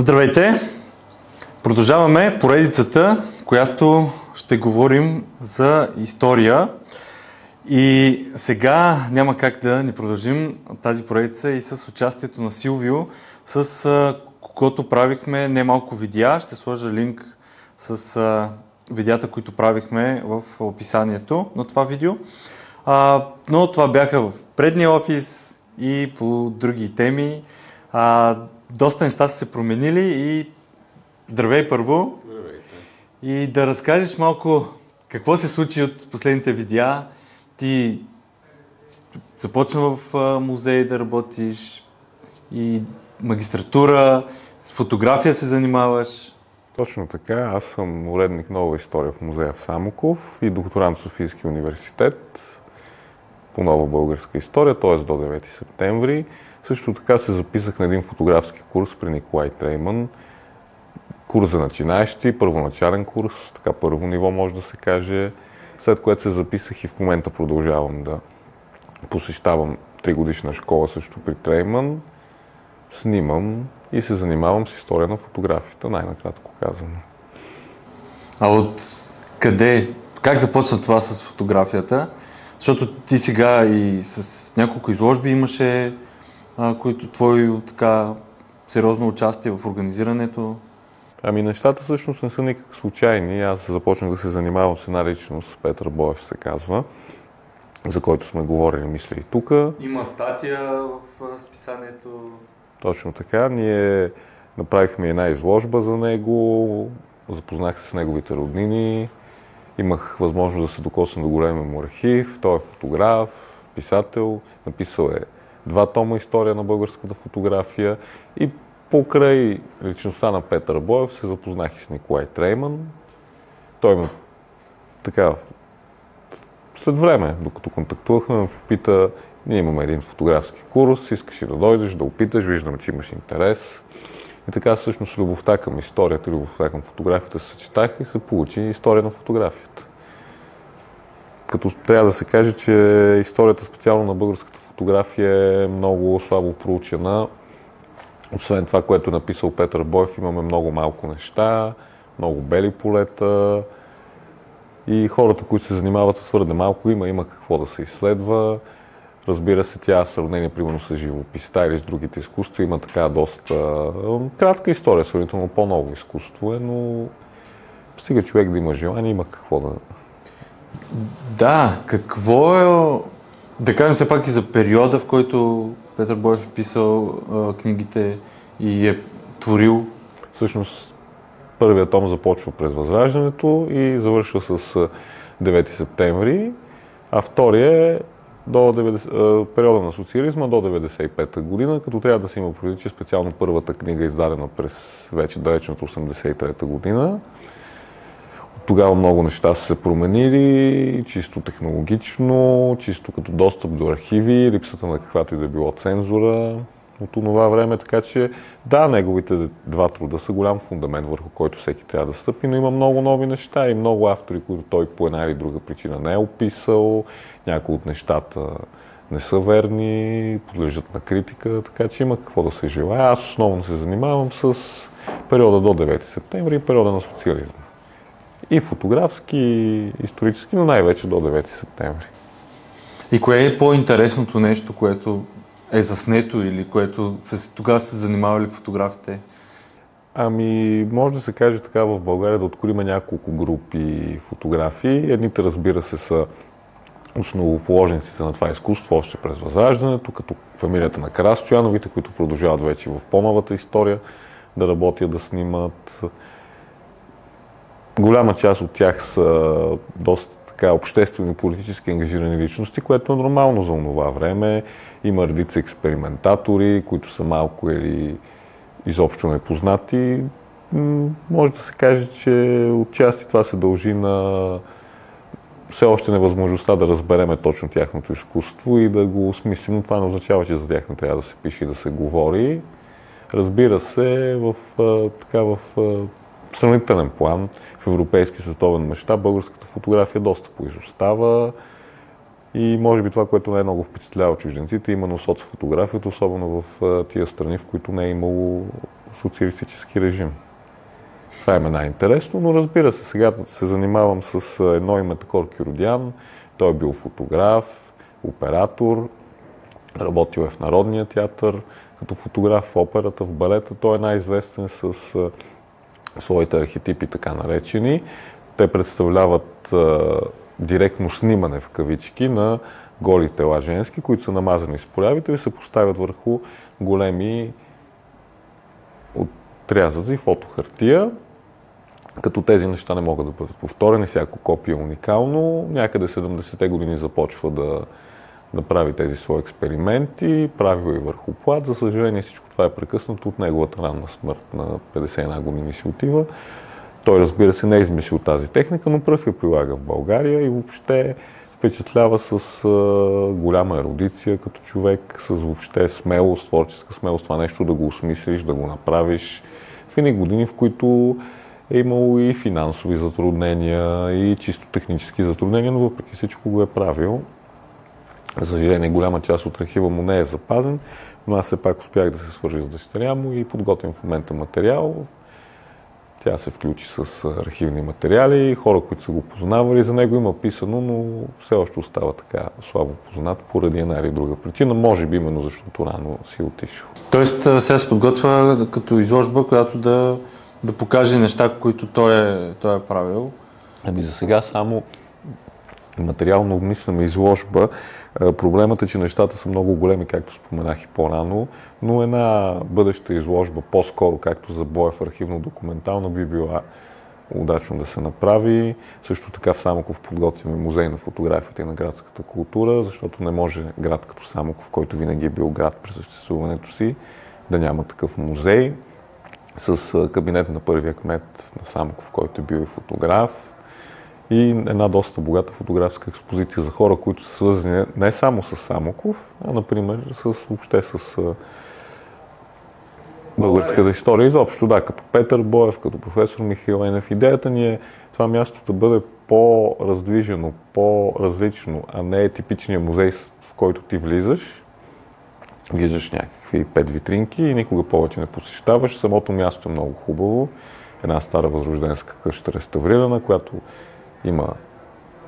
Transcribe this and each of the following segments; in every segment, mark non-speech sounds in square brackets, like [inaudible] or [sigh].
Здравейте! Продължаваме поредицата, която ще говорим за история. И сега няма как да ни продължим тази поредица и с участието на Силвио, с когото правихме немалко видеа. Ще сложа линк с видеята, които правихме в описанието на това видео. Но това бяха в предния офис и по други теми. Доста неща са се променили и здравей първо. Здравейте. И да разкажеш малко какво се случи от последните видеа. Ти започна в музей да работиш и магистратура, с фотография се занимаваш. Точно така. Аз съм уредник нова история в музея в Самоков и докторант в Софийския университет по нова българска история, т.е. до 9 септември. Също така се записах на един фотографски курс при Николай Трейман. Курс за начинаещи, първоначален курс, така първо ниво може да се каже, след което се записах и в момента продължавам да посещавам тригодишна школа също при Трейман. Снимам и се занимавам с история на фотографията, най-накратко казано. А от къде, как започна това с фотографията? Защото ти сега и с няколко изложби имаше, а, които твои така сериозно участие в организирането. Ами нещата всъщност не са никак случайни. Аз започнах да се занимавам с една личност, Петър Боев се казва, за който сме говорили, мисля и тук. Има статия в списанието. Точно така. Ние направихме една изложба за него, запознах се с неговите роднини, имах възможност да се докосна до големия му архив. Той е фотограф, писател, написал е два тома история на българската фотография и покрай личността на Петър Боев се запознах и с Николай Трейман. Той ме така след време, докато контактувахме, ме попита, ние имаме един фотографски курс, искаш ли да дойдеш, да опиташ, виждам, че имаш интерес. И така всъщност любовта към историята, любовта към фотографията се съчетаха и се получи история на фотографията. Като трябва да се каже, че историята специално на българската фотография е много слабо проучена. Освен това, което е написал Петър Боев, имаме много малко неща, много бели полета и хората, които се занимават с твърде малко, има, има какво да се изследва. Разбира се, тя сравнение, примерно, с живописта или с другите изкуства, има така доста кратка история, сравнително по-ново изкуство е, но стига човек да има желание, има какво да... Да, какво е... Да кажем все пак и за периода, в който Петър Боев е писал а, книгите и е творил. Всъщност, първият том започва през Възраждането и завършва с 9 септември, а втория е до 90, периода на социализма до 95-та година, като трябва да се има предвид, че специално първата книга е издадена през вече далечната 83-та година. Тогава много неща са се променили, чисто технологично, чисто като достъп до архиви, липсата на каквато и да било цензура от това време, така че да, неговите два труда са голям фундамент, върху който всеки трябва да стъпи, но има много нови неща и много автори, които той по една или друга причина не е описал, някои от нещата не са верни, подлежат на критика, така че има какво да се желая. Аз основно се занимавам с периода до 9 септември и периода на социализма. И фотографски, и исторически, но най-вече до 9 септември. И кое е по-интересното нещо, което е заснето или което се, тогава се занимавали фотографите? Ами, може да се каже така в България да откроиме няколко групи фотографии. Едните, разбира се, са основоположниците на това изкуство още през Възраждането, като фамилията на Карастояновите, които продължават вече в по-новата история да работят, да снимат. Голяма част от тях са доста така обществено политически ангажирани личности, което е нормално за това време. Има редица експериментатори, които са малко или изобщо непознати. Може да се каже, че отчасти това се дължи на все още невъзможността да разбереме точно тяхното изкуство и да го осмислим, но това не означава, че за тях не трябва да се пише и да се говори. Разбира се, в, така, в сравнителен план, в европейски световен мащаб, българската фотография доста поизостава. И може би това, което най-много впечатлява чужденците, е именно соцфотографията, особено в тия страни, в които не е имало социалистически режим. Това е най-интересно, но разбира се, сега се занимавам с едно име Такор Киродян. Той е бил фотограф, оператор, работил е в Народния театър, като фотограф в операта, в балета. Той е най-известен с своите архетипи, така наречени. Те представляват директно снимане в кавички на голи тела женски, които са намазани с полявите и се поставят върху големи отрязъци фотохартия, като тези неща не могат да бъдат повторени, всяко копие е уникално. Някъде 70-те години започва да, да прави тези свои експерименти, прави и върху плат. За съжаление всичко това е прекъснато от неговата ранна смърт на 51 години си отива. Той, разбира се, не е измислил тази техника, но пръв я прилага в България и въобще впечатлява с а, голяма ерудиция като човек, с въобще смелост, творческа смелост, това нещо да го осмислиш, да го направиш в едни години, в които е имало и финансови затруднения, и чисто технически затруднения, но въпреки всичко го е правил. За съжаление, голяма част от архива му не е запазен, но аз все пак успях да се свържа с дъщеря му и подготвям в момента материал. Тя се включи с архивни материали, хора, които са го познавали. За него има писано, но все още остава така слабо познат поради една или друга причина. Може би именно защото рано си е отишъл. Тоест сега се подготвя като изложба, която да, да покаже неща, които той е, той е правил. Ами за сега само материално обмисляме изложба. Проблемът е, че нещата са много големи, както споменах и по-рано, но една бъдеща изложба, по-скоро, както за Боев архивно-документална, би била удачно да се направи. Също така в Самоков подготвяме музей на фотографията и на градската култура, защото не може град като Самоков, който винаги е бил град при съществуването си, да няма такъв музей. С кабинет на първия кмет на Самоков, който е бил и фотограф, и една доста богата фотографска експозиция за хора, които са свързани не само с Самоков, а например с, въобще с българската история изобщо. Да, като Петър Боев, като професор Михаил Енев. Идеята ни е това място да бъде по-раздвижено, по-различно, а не е типичният музей, в който ти влизаш, виждаш някакви пет витринки и никога повече не посещаваш. Самото място е много хубаво. Една стара възрожденска къща реставрирана, която има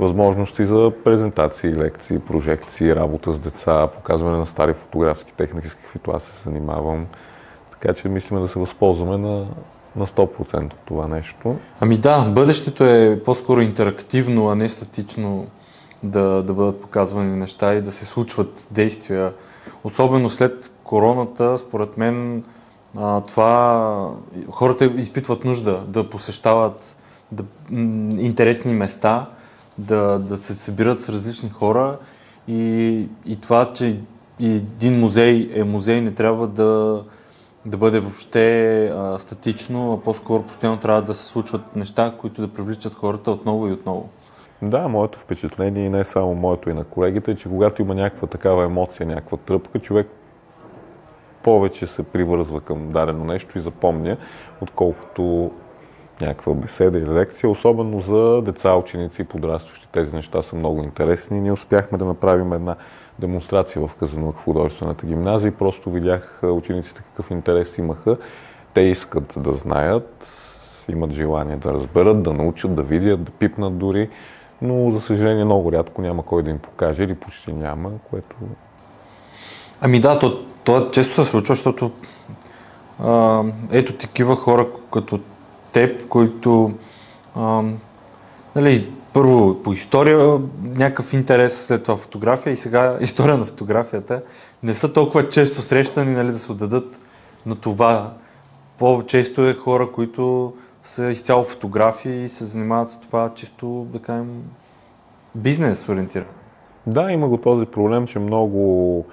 възможности за презентации, лекции, прожекции, работа с деца, показване на стари фотографски техники, с каквито аз се занимавам. Така че мислиме да се възползваме на, на 100% от това нещо. Ами да, бъдещето е по-скоро интерактивно, а не статично да, да бъдат показвани неща и да се случват действия. Особено след короната, според мен, а, това хората изпитват нужда да посещават да, интересни места, да, да се събират с различни хора и, и това, че един музей е музей, не трябва да, да бъде въобще а, статично, а по-скоро постоянно трябва да се случват неща, които да привличат хората отново и отново. Да, моето впечатление и не само моето и на колегите е, че когато има някаква такава емоция, някаква тръпка, човек повече се привързва към дадено нещо и запомня, отколкото някаква беседа или лекция, особено за деца, ученици и подрастващи. Тези неща са много интересни. Ние успяхме да направим една демонстрация в Казанлък художествената гимназия и просто видях учениците какъв интерес имаха. Те искат да знаят, имат желание да разберат, да научат, да видят, да пипнат дори, но за съжаление много рядко няма кой да им покаже или почти няма, което... Ами да, то, то често се случва, защото а, ето такива хора като теб, които а, нали, първо по история някакъв интерес, след това фотография и сега [laughs] история на фотографията не са толкова често срещани нали, да се отдадат на това. По-често е хора, които са изцяло фотографи и се занимават с това чисто, да кажем, бизнес ориентиран. Да, има го този проблем, че много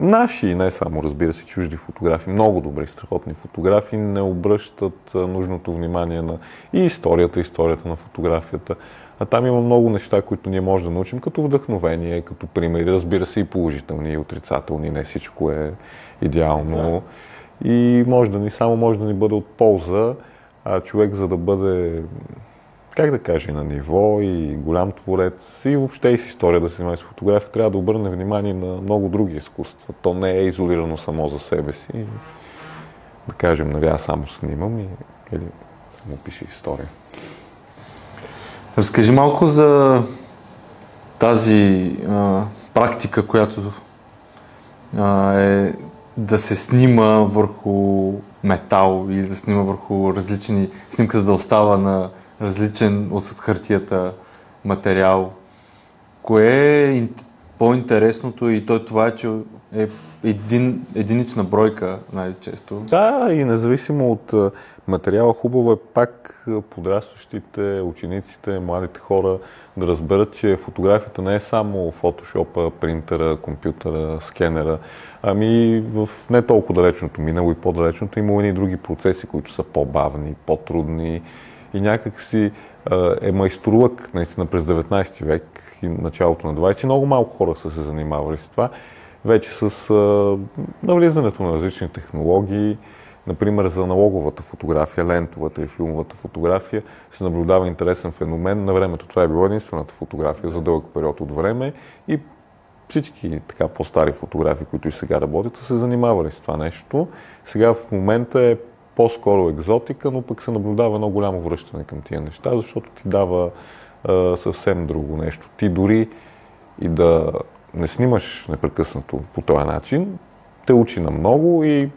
наши, не само, разбира се, чужди фотографи, много добри, страхотни фотографи, не обръщат нужното внимание на и историята, историята на фотографията. А там има много неща, които ние можем да научим като вдъхновение, като примери, разбира се, и положителни, и отрицателни. Не всичко е идеално. Да. И може да ни, само може да ни бъде от полза, а човек за да бъде как да кажа, на ниво и голям творец и въобще и с история да се занимава с фотография, трябва да обърне внимание на много други изкуства. То не е изолирано само за себе си. да кажем, нали, аз само снимам и или само пише история. Разкажи малко за тази а, практика, която а, е да се снима върху метал или да снима върху различни, снимката да остава на различен от хартията материал. Кое е по-интересното и то това е, че е един, единична бройка най-често. Да, и независимо от материала, хубаво е пак подрастващите, учениците, младите хора да разберат, че фотографията не е само фотошопа, принтера, компютъра, скенера, ами в не толкова далечното минало и по-далечното има и други процеси, които са по-бавни, по-трудни и някак си е майсторлък наистина през 19 век и началото на 20. Много малко хора са се занимавали с това. Вече с навлизането на различни технологии, Например, за аналоговата фотография, лентовата и филмовата фотография се наблюдава интересен феномен. На времето това е била единствената фотография за дълъг период от време и всички така по-стари фотографии, които и сега работят, са се занимавали с това нещо. Сега в момента е по-скоро екзотика, но пък се наблюдава едно голямо връщане към тия неща, защото ти дава а, съвсем друго нещо. Ти дори и да не снимаш непрекъснато по този начин, те учи на много и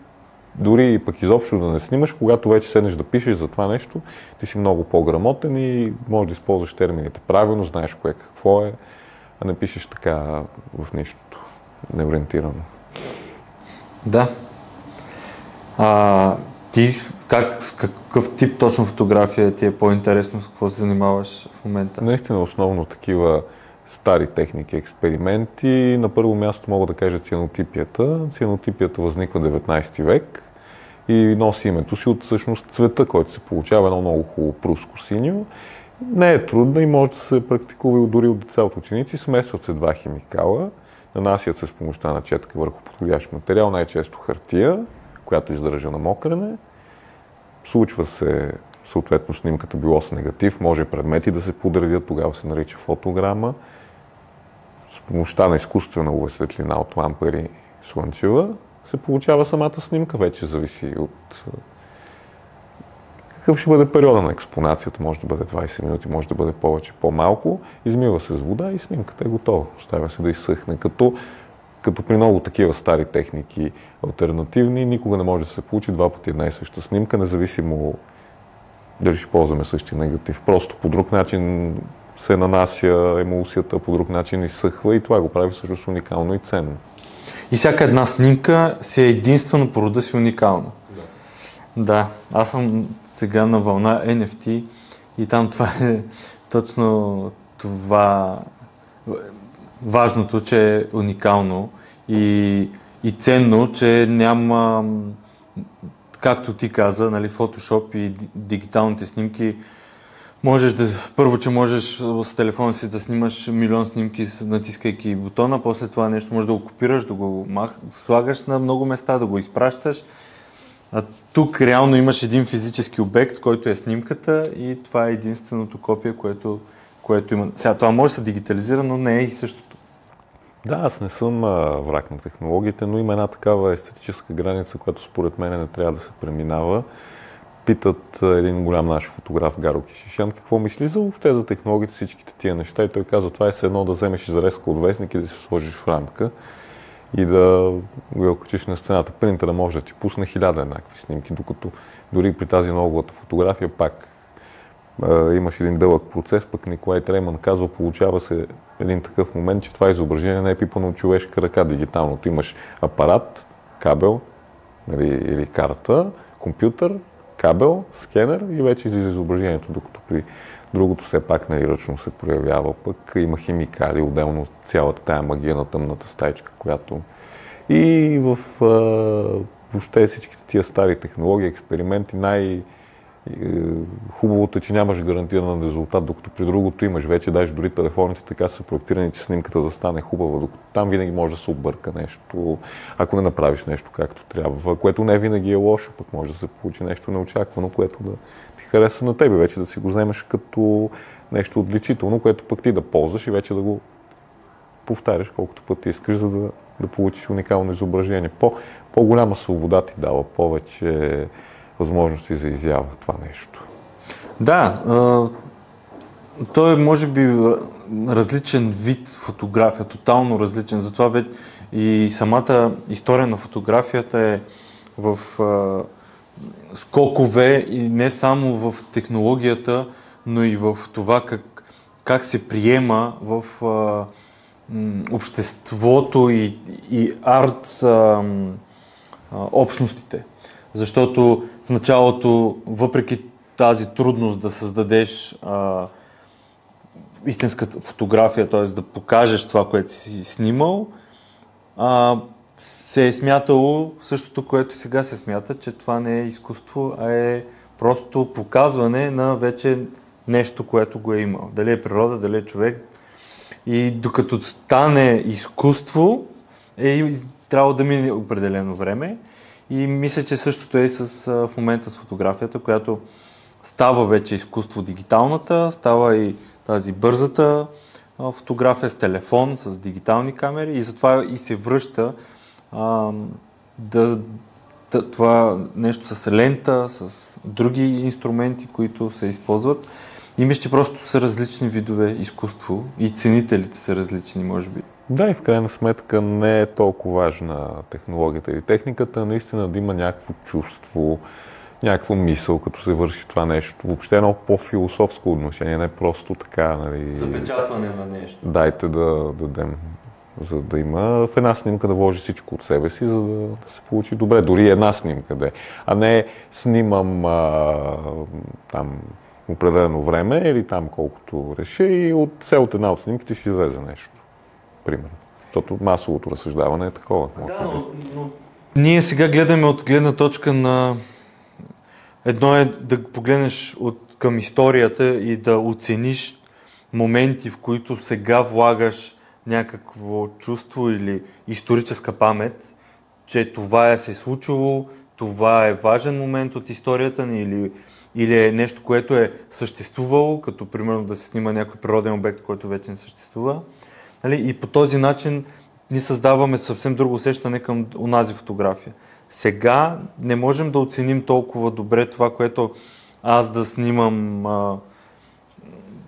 дори пък изобщо да не снимаш, когато вече седнеш да пишеш за това нещо, ти си много по-грамотен и можеш да използваш термините правилно, знаеш кое какво е, а не пишеш така в нищото, неориентирано. Да. А, ти как, какъв тип точно фотография ти е по-интересно, с какво се занимаваш в момента? Наистина основно такива стари техники, експерименти. На първо място мога да кажа цианотипията. Цианотипията възниква 19 век и носи името си от всъщност цвета, който се получава едно много хубаво пруско синьо. Не е трудно и може да се практикува и дори от деца от ученици. Смесват се два химикала, нанасят се с помощта на четка върху подходящ материал, най-често хартия, която издържа на мокрене. Случва се съответно снимката било с негатив, може предмети да се подредят, тогава се нарича фотограма. С помощта на изкуствена UV светлина от лампари слънчева се получава самата снимка, вече зависи от какъв ще бъде периода на експонацията. Може да бъде 20 минути, може да бъде повече, по-малко. Измива се с вода и снимката е готова. Оставя се да изсъхне. Като, като при много такива стари техники, альтернативни, никога не може да се получи два пъти една и съща снимка, независимо дали ще ползваме същия негатив. Просто по друг начин се нанася емулсията, по друг начин изсъхва и това го прави всъщност уникално и ценно. И всяка една снимка си е единствено по рода си уникална. Да. да, аз съм сега на вълна NFT и там това е точно това важното, че е уникално и, и ценно, че няма, както ти каза, нали, Photoshop и дигиталните снимки Можеш да, първо, че можеш с телефона си да снимаш милион снимки, натискайки бутона, после това нещо можеш да го копираш, да го мах, слагаш на много места, да го изпращаш. А тук реално имаш един физически обект, който е снимката и това е единственото копие, което, което има. Сега това може да се дигитализира, но не е и същото. Да, аз не съм а, враг на технологиите, но има една такава естетическа граница, която според мен не трябва да се преминава питат един голям наш фотограф Гаро Кишишян какво мисли за въобще за технологията, всичките тия неща. И той казва, това е все едно да вземеш изрезка от вестник и да се сложиш в рамка и да го окачиш на стената. Принтера може да ти пусне хиляда еднакви снимки, докато дори при тази новата фотография пак имаш един дълъг процес, пък Николай Трейман казва, получава се един такъв момент, че това изображение не е пипано от човешка ръка дигиталното. Имаш апарат, кабел нали, или карта, компютър, кабел, скенер и вече излиза изображението, докато при другото все пак нали, ръчно се проявява. Пък има химикали, отделно цялата тая магия на тъмната стайчка, която и в въобще всичките тия стари технологии, експерименти, най- хубавото е, че нямаш гарантиран резултат, докато при другото имаш вече, даже дори телефоните така са проектирани, че снимката да стане хубава, докато там винаги може да се обърка нещо, ако не направиш нещо както трябва, което не винаги е лошо, пък може да се получи нещо неочаквано, което да ти хареса на тебе, вече да си го вземеш като нещо отличително, което пък ти да ползваш и вече да го повтаряш колкото пъти искаш, за да да получиш уникално изображение. По, по-голяма свобода ти дава, повече възможности за изява това нещо. Да, той е може би различен вид фотография, тотално различен. Затова вече и самата история на фотографията е в а, скокове и не само в технологията, но и в това как, как се приема в а, обществото и, и арт а, общностите. Защото в началото, въпреки тази трудност да създадеш а, истинската фотография, т.е. да покажеш това, което си снимал, а, се е смятало същото, което сега се смята, че това не е изкуство, а е просто показване на вече нещо, което го е имал. Дали е природа, дали е човек. И докато стане изкуство, е трябва да мине определено време. И мисля, че същото е и с, в момента с фотографията, която става вече изкуство дигиталната, става и тази бързата фотография с телефон, с дигитални камери и затова и се връща а, да, да, това нещо с лента, с други инструменти, които се използват. И мисля, че просто са различни видове изкуство и ценителите са различни, може би. Да, и в крайна сметка не е толкова важна технологията или техниката, наистина да има някакво чувство, някаква мисъл, като се върши това нещо. Въобще едно по-философско отношение, не просто така, нали... Запечатване на нещо. Дайте да дадем, за да има в една снимка да вложи всичко от себе си, за да, да се получи добре. Дори една снимка да е. А не снимам а, там определено време или там колкото реша и от все от една от снимките ще излезе нещо. Примерно. Защото масовото разсъждаване е такова. Да, но, но... Ние сега гледаме от гледна точка на Едно е да погледнеш от, към историята и да оцениш моменти, в които сега влагаш някакво чувство или историческа памет, че това е се случило, това е важен момент от историята ни или, или е нещо, което е съществувало, като примерно да се снима някой природен обект, който вече не съществува. Нали? И по този начин ни създаваме съвсем друго усещане към онази фотография. Сега не можем да оценим толкова добре това, което аз да снимам, а,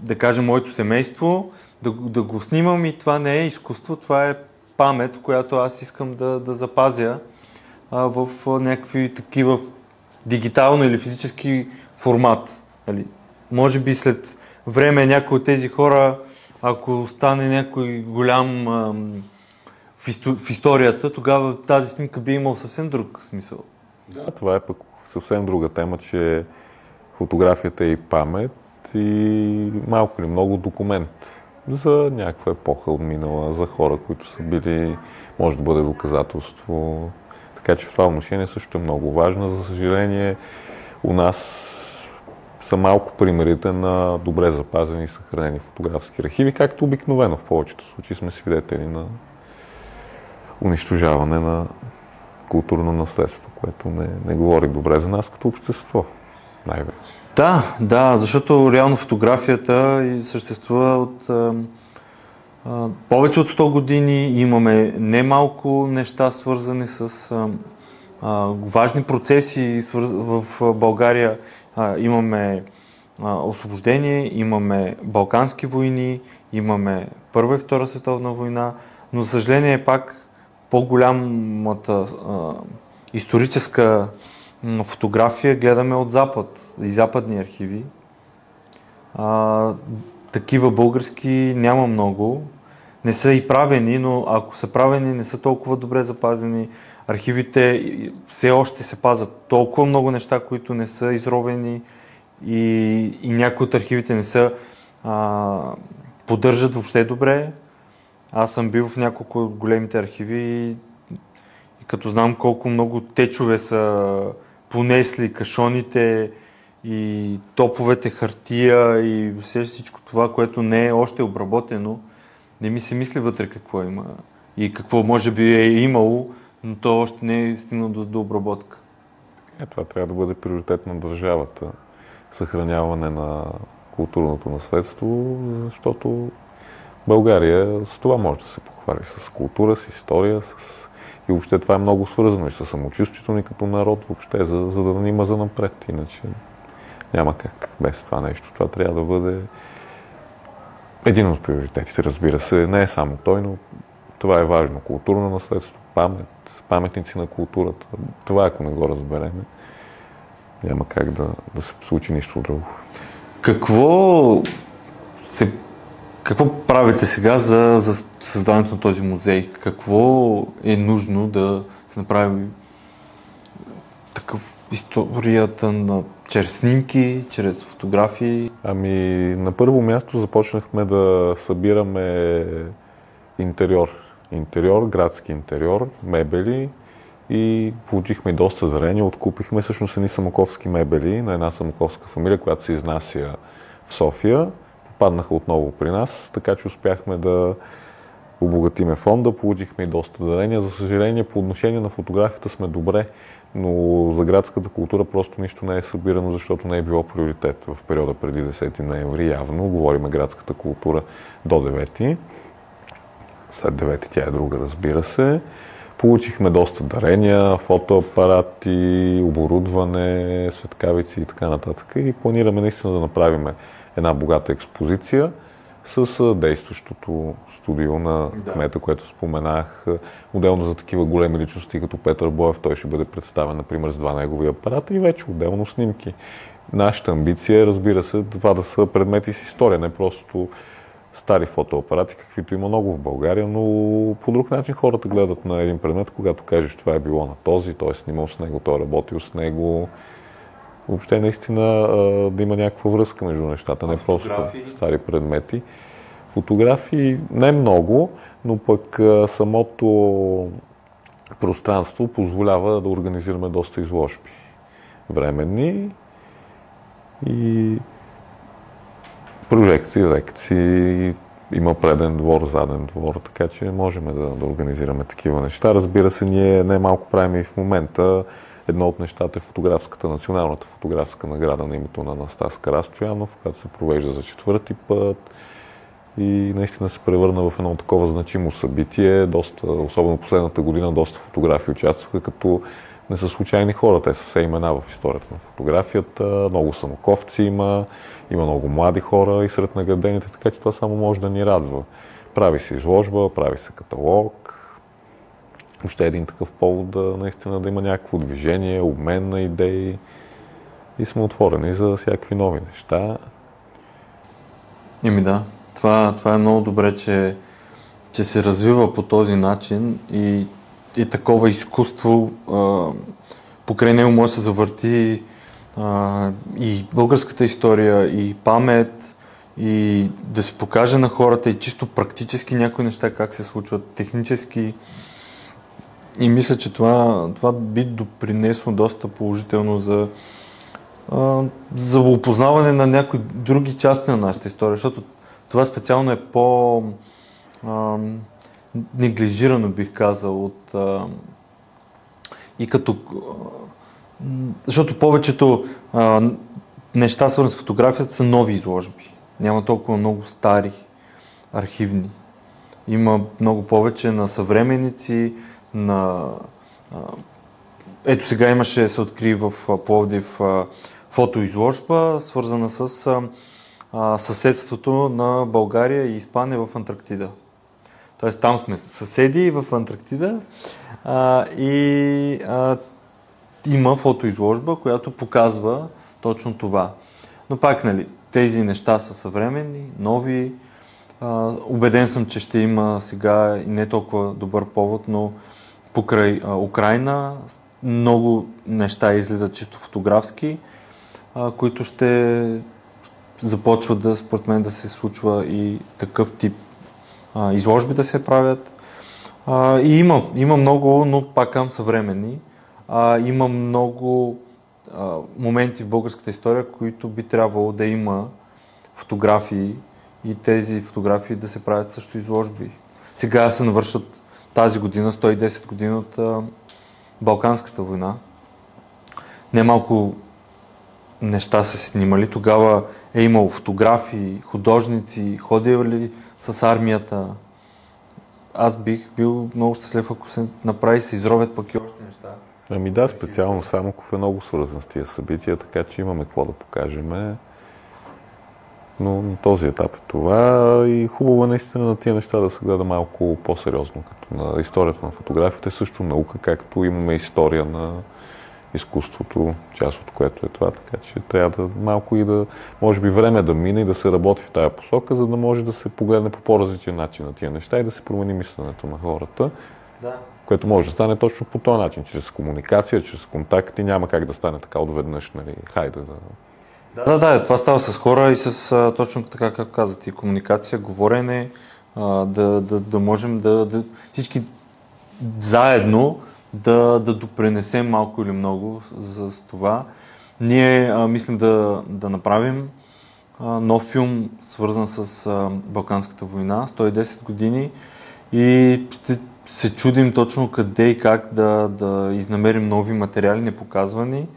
да кажем, моето семейство, да, да го снимам и това не е изкуство, това е памет, която аз искам да, да запазя а, в някакви такива дигитално или физически формат. Нали? Може би след време някои от тези хора, ако стане някой голям а, в, исто, в историята, тогава тази снимка би имал съвсем друг смисъл. Да, това е пък съвсем друга тема, че фотографията е и памет и малко или много документ за някаква епоха от минала, за хора, които са били, може да бъде доказателство. Така че в това отношение също е много важно. За съжаление, у нас са малко примерите на добре запазени и съхранени фотографски архиви, както обикновено в повечето случаи сме свидетели на унищожаване на културно наследство, което не, не говори добре за нас като общество, най-вече. Да, да, защото реално фотографията съществува от а, а, повече от 100 години. Имаме немалко неща свързани с а, важни процеси в България. А, имаме а, освобождение, имаме Балкански войни, имаме Първа и Втора световна война, но за съжаление пак по-голямата а, историческа фотография гледаме от Запад и западни архиви. А, такива български няма много. Не са и правени, но ако са правени, не са толкова добре запазени. Архивите все още се пазят толкова много неща, които не са изровени и, и някои от архивите не са а, поддържат въобще добре. Аз съм бил в няколко от големите архиви и, и като знам колко много течове са понесли кашоните и топовете хартия и всичко това, което не е още обработено, не ми се мисли вътре какво има и какво може би е имало, но то още не е стигнало до, до обработка. Е, това трябва да бъде приоритет на държавата. Съхраняване на културното наследство, защото България с това може да се похвали, с култура, с история, с... и въобще това е много свързано и с самочувствието ни като народ, въобще, за, за да ни има за напред. Иначе няма как без това нещо. Това трябва да бъде един от приоритетите, разбира се. Не е само той, но това е важно. Културно наследство, памет, паметници на културата. Това, ако не го разбереме, няма как да, да се случи нищо друго. Какво се какво правите сега за, за създаването на този музей? Какво е нужно да се направи такъв историята на чрез снимки, чрез фотографии? Ами, на първо място започнахме да събираме интериор. Интериор, градски интериор, мебели и получихме доста дарения. Откупихме всъщност едни самоковски мебели на една самоковска фамилия, която се изнася в София. Попаднаха отново при нас, така че успяхме да обогатиме фонда, получихме и доста дарения. За съжаление, по отношение на фотографията сме добре но за градската култура просто нищо не е събирано, защото не е било приоритет в периода преди 10 ноември. Явно говориме градската култура до 9. След 9 тя е друга, разбира се. Получихме доста дарения, фотоапарати, оборудване, светкавици и така нататък. И планираме наистина да направим една богата експозиция с действащото студио на кмета, което споменах. Отделно за такива големи личности, като Петър Боев, той ще бъде представен, например, с два негови апарата и вече отделно снимки. Нашата амбиция е, разбира се, това да са предмети с история, не просто стари фотоапарати, каквито има много в България, но по друг начин хората гледат на един предмет, когато кажеш това е било на този, той е снимал с него, той е работил с него, въобще наистина да има някаква връзка между нещата, не просто стари предмети. Фотографии не много, но пък самото пространство позволява да организираме доста изложби. Временни и прожекции, лекции, има преден двор, заден двор, така че можем да, да организираме такива неща. Разбира се, ние не малко правим и в момента Едно от нещата е фотографската, националната фотографска награда на името на Анастас Карастоянов, която се провежда за четвърти път и наистина се превърна в едно такова значимо събитие. Доста, особено последната година, доста фотографии участваха, като не са случайни хора. Те са все имена в историята на фотографията. Много самоковци има, има много млади хора и сред наградените, така че това само може да ни радва. Прави се изложба, прави се каталог, въобще един такъв повод да наистина да има някакво движение, обмен на идеи и сме отворени за всякакви нови неща. Еми да, това, това е много добре, че, че се развива по този начин и, и такова изкуство а, покрай него може да се завърти а, и българската история, и памет, и да се покаже на хората и чисто практически някои неща как се случват, технически. И мисля, че това, това би допринесло доста положително за, за опознаване на някои други части на нашата история, защото това специално е по а, неглижирано, бих казал, от а, и като защото повечето а, неща, свързани с фотографията, са нови изложби. Няма толкова много стари архивни. Има много повече на съвременници, на... Ето сега имаше, се откри в Пловдив фотоизложба, свързана с съседството на България и Испания в Антарктида. Тоест там сме съседи в Антарктида а, и а, има фотоизложба, която показва точно това. Но пак, нали, тези неща са съвременни, нови. А, убеден съм, че ще има сега и не толкова добър повод, но покрай а, Украина много неща излизат чисто фотографски, а, които ще започват да, според мен, да се случва и такъв тип а, изложби да се правят. А, и има, има много, но пак към съвременни. А, има много а, моменти в българската история, които би трябвало да има фотографии и тези фотографии да се правят също изложби. Сега се навършват тази година, 110 години от а, Балканската война. Немалко неща са снимали. Тогава е имало фотографии, художници, ходили с армията. Аз бих бил много щастлив, ако се направи, се изровят пък и още неща. Ами да, специално Самоков е много свързан с тия събития, така че имаме какво да покажем. Но на този етап е това и хубаво е наистина на тия неща да се гледа малко по-сериозно, като на историята на фотографията също наука, както имаме история на изкуството, част от което е това, така че трябва да малко и да, може би време да мине и да се работи в тая посока, за да може да се погледне по по-различен начин на тия неща и да се промени мисленето на хората. Да. Което може да стане точно по този начин, чрез комуникация, чрез контакти, няма как да стане така отведнъж, нали, хайде да... Да, да, да, това става с хора и с а, точно така, как казвате, и комуникация, говорене, а, да, да, да можем да, да всички заедно да, да допренесем малко или много за, за това. Ние а, мислим да, да направим а, нов филм, свързан с а, Балканската война, 110 години и ще се чудим точно къде и как да, да изнамерим нови материали, непоказвани.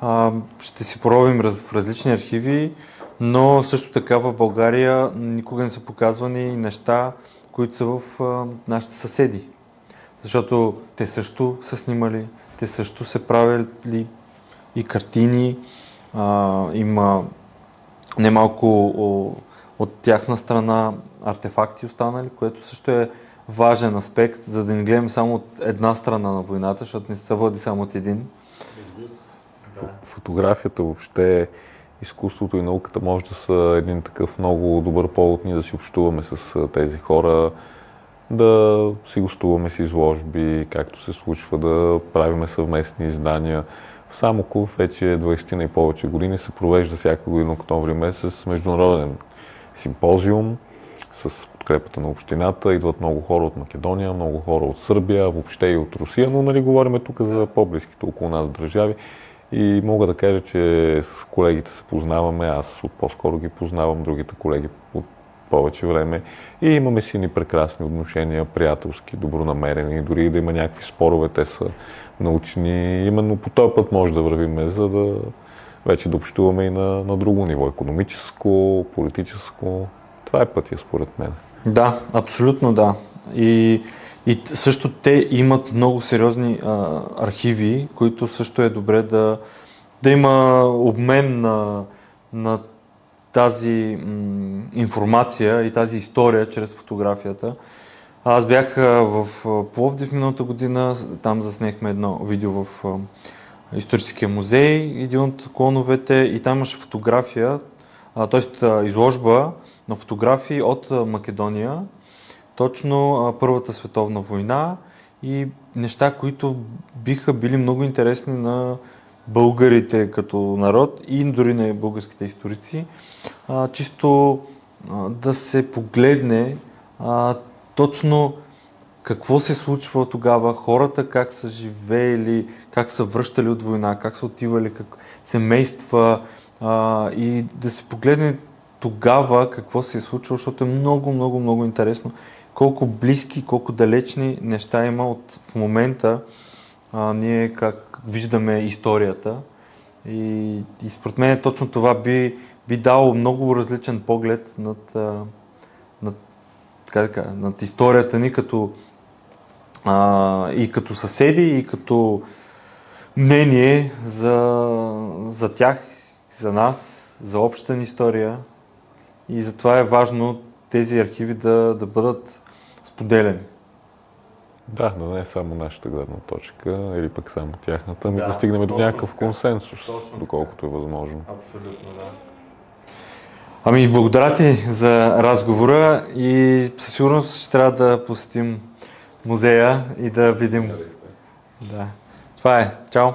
А, ще си пробим раз, в различни архиви, но също така в България никога не са показвани неща, които са в а, нашите съседи. Защото те също са снимали, те също се правили и картини. А, има немалко от тяхна страна артефакти останали, което също е важен аспект, за да не гледаме само от една страна на войната, защото не се води само от един. Фотографията въобще, изкуството и науката може да са един такъв много добър повод ние да си общуваме с тези хора, да си гостуваме с изложби, както се случва, да правиме съвместни издания. В Самоков вече 20 на и повече години се провежда всяка година октомври месец международен симпозиум с подкрепата на общината. Идват много хора от Македония, много хора от Сърбия, въобще и от Русия, но нали говорим тук за по-близките около нас държави. И мога да кажа, че с колегите се познаваме, аз от по-скоро ги познавам, другите колеги от повече време и имаме си ни прекрасни отношения, приятелски, добронамерени, дори да има някакви спорове, те са научни. Именно по този път може да вървим, за да вече да общуваме и на, на друго ниво, економическо, политическо. Това е пътя според мен. Да, абсолютно да. И, и също те имат много сериозни а, архиви, които също е добре да, да има обмен на, на тази м, информация и тази история чрез фотографията. Аз бях в Пловдив миналата година, там заснехме едно видео в историческия музей, един от клоновете и там имаше фотография, т.е. изложба на фотографии от Македония, точно Първата световна война и неща, които биха били много интересни на българите като народ и дори на българските историци, а, чисто а, да се погледне а, точно какво се случва тогава, хората как са живеели, как са връщали от война, как са отивали, как семейства а, и да се погледне тогава какво се е случило, защото е много, много, много интересно колко близки, колко далечни неща има от в момента а, ние как виждаме историята. И, и според мен точно това би, би дало много различен поглед над, над, така, така, над историята ни като а, и като съседи, и като мнение за, за тях, за нас, за общата ни история. И затова е важно тези архиви да, да бъдат споделени. Да, да не е само нашата гледна точка или пък само тяхната, ами да, да стигнем до някакъв така. консенсус, точно доколкото е възможно. Абсолютно, да. Ами, благодаря ти за разговора и със сигурност ще трябва да посетим музея и да видим. Да. Това е. Чао!